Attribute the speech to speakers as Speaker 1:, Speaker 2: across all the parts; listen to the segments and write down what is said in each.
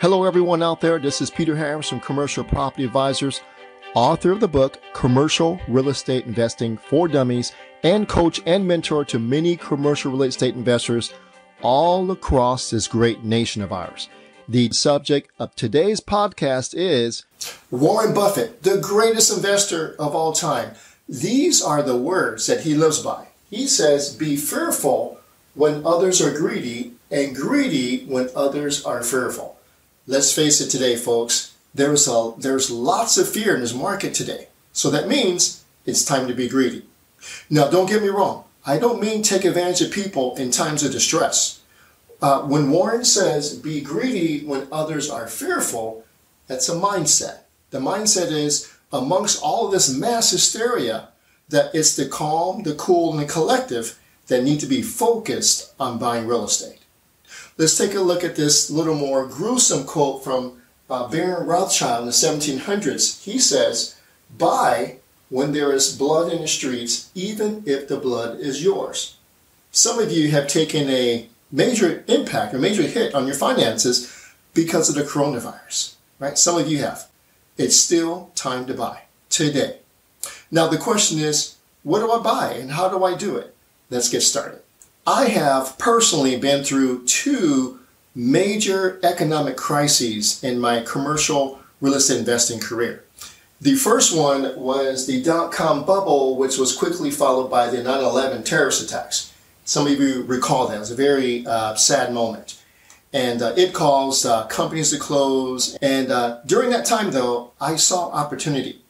Speaker 1: Hello, everyone out there. This is Peter Harris from Commercial Property Advisors, author of the book Commercial Real Estate Investing for Dummies, and coach and mentor to many commercial real estate investors all across this great nation of ours. The subject of today's podcast is Warren Buffett, the greatest investor of all time. These are the words that he lives by. He says, Be fearful when others are greedy, and greedy when others are fearful. Let's face it today, folks. There's, a, there's lots of fear in this market today. So that means it's time to be greedy. Now, don't get me wrong. I don't mean take advantage of people in times of distress. Uh, when Warren says be greedy when others are fearful, that's a mindset. The mindset is amongst all this mass hysteria that it's the calm, the cool, and the collective that need to be focused on buying real estate. Let's take a look at this little more gruesome quote from uh, Baron Rothschild in the 1700s. He says, Buy when there is blood in the streets, even if the blood is yours. Some of you have taken a major impact, a major hit on your finances because of the coronavirus, right? Some of you have. It's still time to buy today. Now, the question is, what do I buy and how do I do it? Let's get started. I have personally been through two major economic crises in my commercial real estate investing career. The first one was the dot com bubble, which was quickly followed by the 9 11 terrorist attacks. Some of you recall that. It was a very uh, sad moment. And uh, it caused uh, companies to close. And uh, during that time, though, I saw opportunity.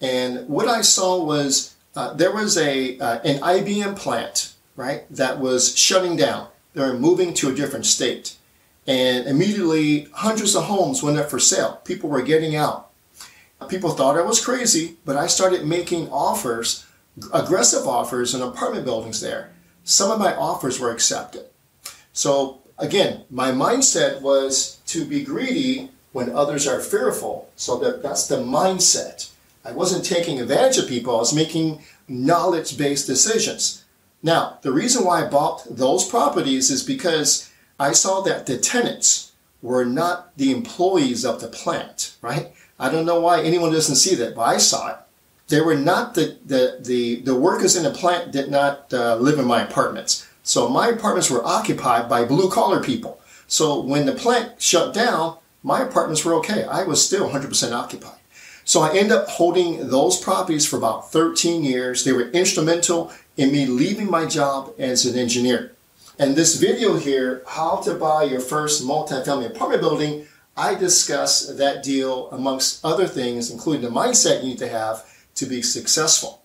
Speaker 1: And what I saw was uh, there was a uh, an IBM plant, right, that was shutting down. They were moving to a different state. And immediately, hundreds of homes went up for sale. People were getting out People thought I was crazy, but I started making offers, aggressive offers in apartment buildings there. Some of my offers were accepted. So again, my mindset was to be greedy when others are fearful. So that, that's the mindset. I wasn't taking advantage of people. I was making knowledge-based decisions. Now, the reason why I bought those properties is because I saw that the tenants were not the employees of the plant, right? I don't know why anyone doesn't see that, but I saw it. They were not the, the, the, the workers in the plant did not uh, live in my apartments. So my apartments were occupied by blue collar people. So when the plant shut down, my apartments were okay. I was still 100% occupied. So I ended up holding those properties for about 13 years. They were instrumental in me leaving my job as an engineer. And this video here, how to buy your first multifamily apartment building, I discuss that deal amongst other things, including the mindset you need to have to be successful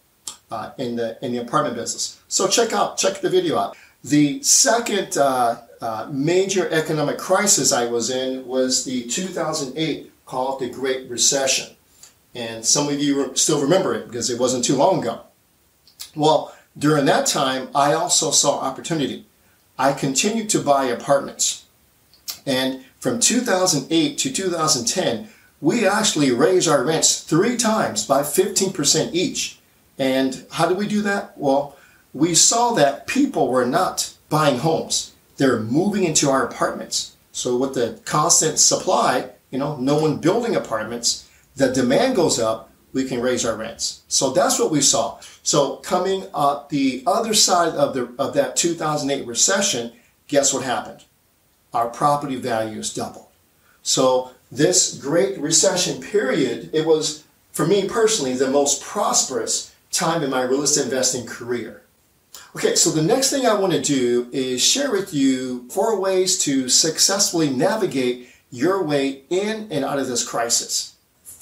Speaker 1: uh, in the in the apartment business. So check out check the video out. The second uh, uh, major economic crisis I was in was the 2008 called the Great Recession, and some of you still remember it because it wasn't too long ago. Well, during that time, I also saw opportunity. I continued to buy apartments, and from 2008 to 2010, we actually raised our rents three times by 15% each. And how did we do that? Well, we saw that people were not buying homes. They're moving into our apartments. So with the constant supply, you know, no one building apartments, the demand goes up, we can raise our rents. So that's what we saw. So coming up the other side of the of that 2008 recession, guess what happened? our property values doubled. So this great recession period, it was, for me personally, the most prosperous time in my real estate investing career. Okay, so the next thing I want to do is share with you four ways to successfully navigate your way in and out of this crisis.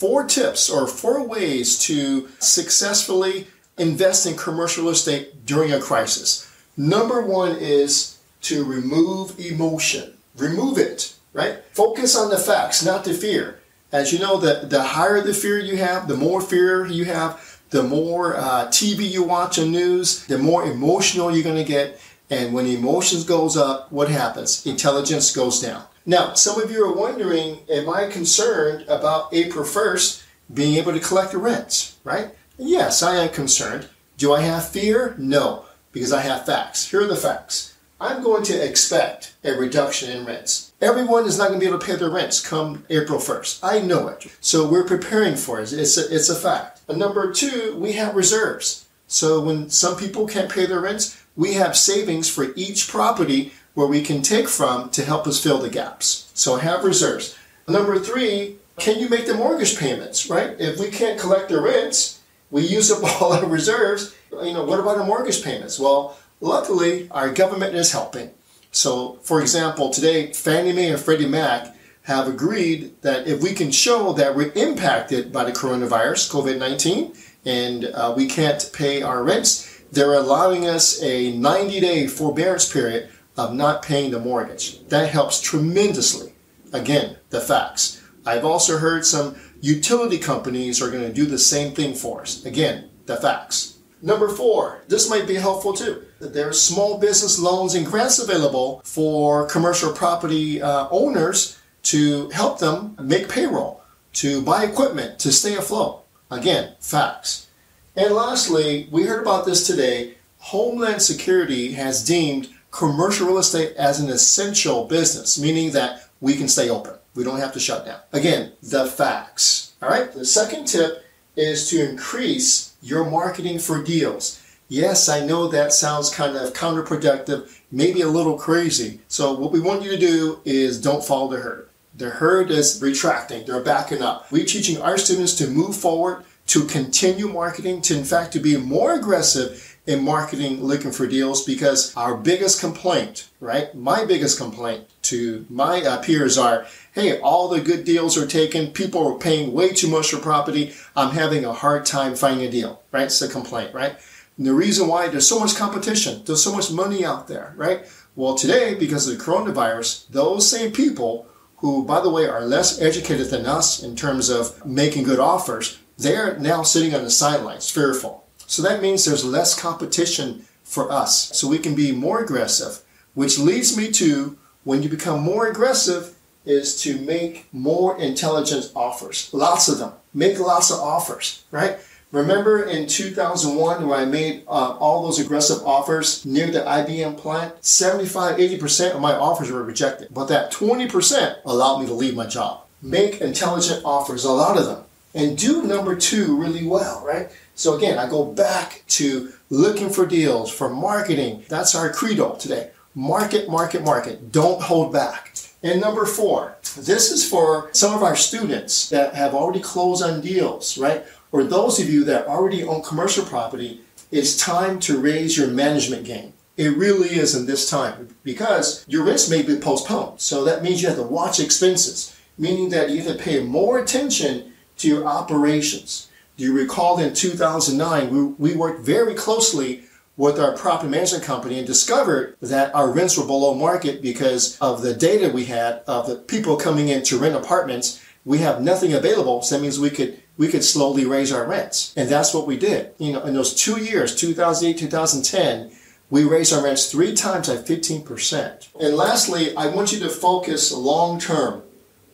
Speaker 1: Four tips or four ways to successfully invest in commercial real estate during a crisis. Number one is to remove emotion remove it, right? Focus on the facts, not the fear. As you know, the, the higher the fear you have, the more fear you have, the more uh, TV you watch on news, the more emotional you're going to get. And when emotions goes up, what happens? Intelligence goes down. Now, some of you are wondering, am I concerned about April 1st being able to collect the rents, right? Yes, I am concerned. Do I have fear? No, because I have facts. Here are the facts. I'm going to expect a reduction in rents. Everyone is not going to be able to pay their rents come April 1st. I know it. So we're preparing for it. It's a, it's a fact. And number two, we have reserves. So when some people can't pay their rents, we have savings for each property where we can take from to help us fill the gaps. So have reserves. Number three, can you make the mortgage payments, right? If we can't collect the rents, we use up all our reserves. You know, what about the mortgage payments? Well, luckily, our government is helping. So, for example, today, Fannie Mae and Freddie Mac have agreed that if we can show that we're impacted by the coronavirus, COVID 19, and uh, we can't pay our rents, they're allowing us a 90 day forbearance period of not paying the mortgage. That helps tremendously. Again, the facts. I've also heard some utility companies are going to do the same thing for us. Again, the facts. Number four, this might be helpful too. That there are small business loans and grants available for commercial property uh, owners to help them make payroll, to buy equipment, to stay afloat. Again, facts. And lastly, we heard about this today. Homeland Security has deemed commercial real estate as an essential business, meaning that we can stay open. We don't have to shut down. Again, the facts. All right. The second tip is to increase your marketing for deals. Yes, I know that sounds kind of counterproductive, maybe a little crazy. So what we want you to do is don't follow the herd. The herd is retracting, they're backing up. We're teaching our students to move forward, to continue marketing, to in fact to be more aggressive in marketing looking for deals because our biggest complaint, right? My biggest complaint to my uh, peers are, hey, all the good deals are taken. People are paying way too much for property. I'm having a hard time finding a deal, right? It's a complaint, right? And the reason why there's so much competition, there's so much money out there, right? Well, today, because of the coronavirus, those same people who, by the way, are less educated than us in terms of making good offers, they're now sitting on the sidelines, fearful so that means there's less competition for us. So we can be more aggressive, which leads me to when you become more aggressive is to make more intelligent offers. Lots of them. Make lots of offers, right? Remember in 2001 when I made uh, all those aggressive offers near the IBM plant? 75, 80% of my offers were rejected. But that 20% allowed me to leave my job. Make intelligent offers, a lot of them. And do number two really well, right? So again, I go back to looking for deals, for marketing. That's our credo today. Market, market, market. Don't hold back. And number four, this is for some of our students that have already closed on deals, right? Or those of you that already own commercial property, it's time to raise your management game. It really is in this time because your rents may be postponed. So that means you have to watch expenses, meaning that you have to pay more attention to your operations. Do you recall in 2009, we, we worked very closely with our property management company and discovered that our rents were below market because of the data we had of the people coming in to rent apartments. We have nothing available, so that means we could we could slowly raise our rents. And that's what we did. You know, in those two years, 2008, 2010, we raised our rents three times at 15%. And lastly, I want you to focus long term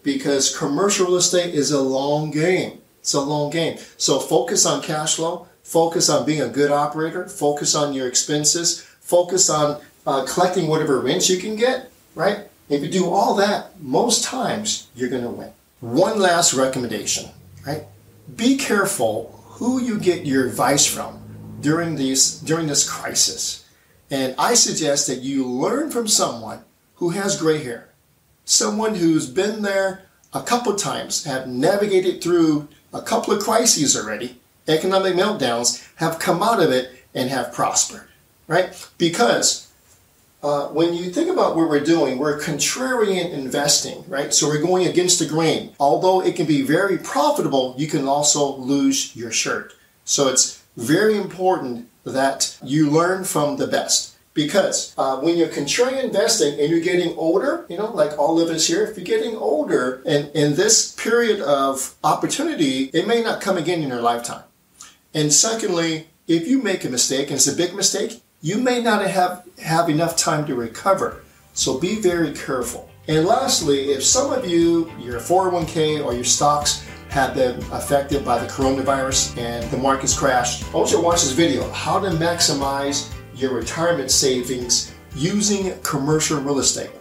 Speaker 1: because commercial real estate is a long game. It's a long game. So focus on cash flow, focus on being a good operator, focus on your expenses, focus on uh, collecting whatever rents you can get, right? If you do all that, most times you're going to win. One last recommendation, right? Be careful who you get your advice from during these during this crisis. And I suggest that you learn from someone who has gray hair. Someone who's been there a couple times, have navigated through a couple of crises already, economic meltdowns, have come out of it and have prospered, right? Because uh, when you think about what we're doing, we're contrarian investing, right? So we're going against the grain. Although it can be very profitable, you can also lose your shirt. So it's very important that you learn from the best. Because uh, when you're contrarian investing and you're getting older, you know, like all of us here, if you're getting older and in this period of opportunity, it may not come again in your lifetime. And secondly, if you make a mistake and it's a big mistake, you may not have, have enough time to recover. So be very careful. And lastly, if some of you, your 401k or your stocks have been affected by the coronavirus and the markets crashed, I want you to watch this video, how to maximize your retirement savings using commercial real estate.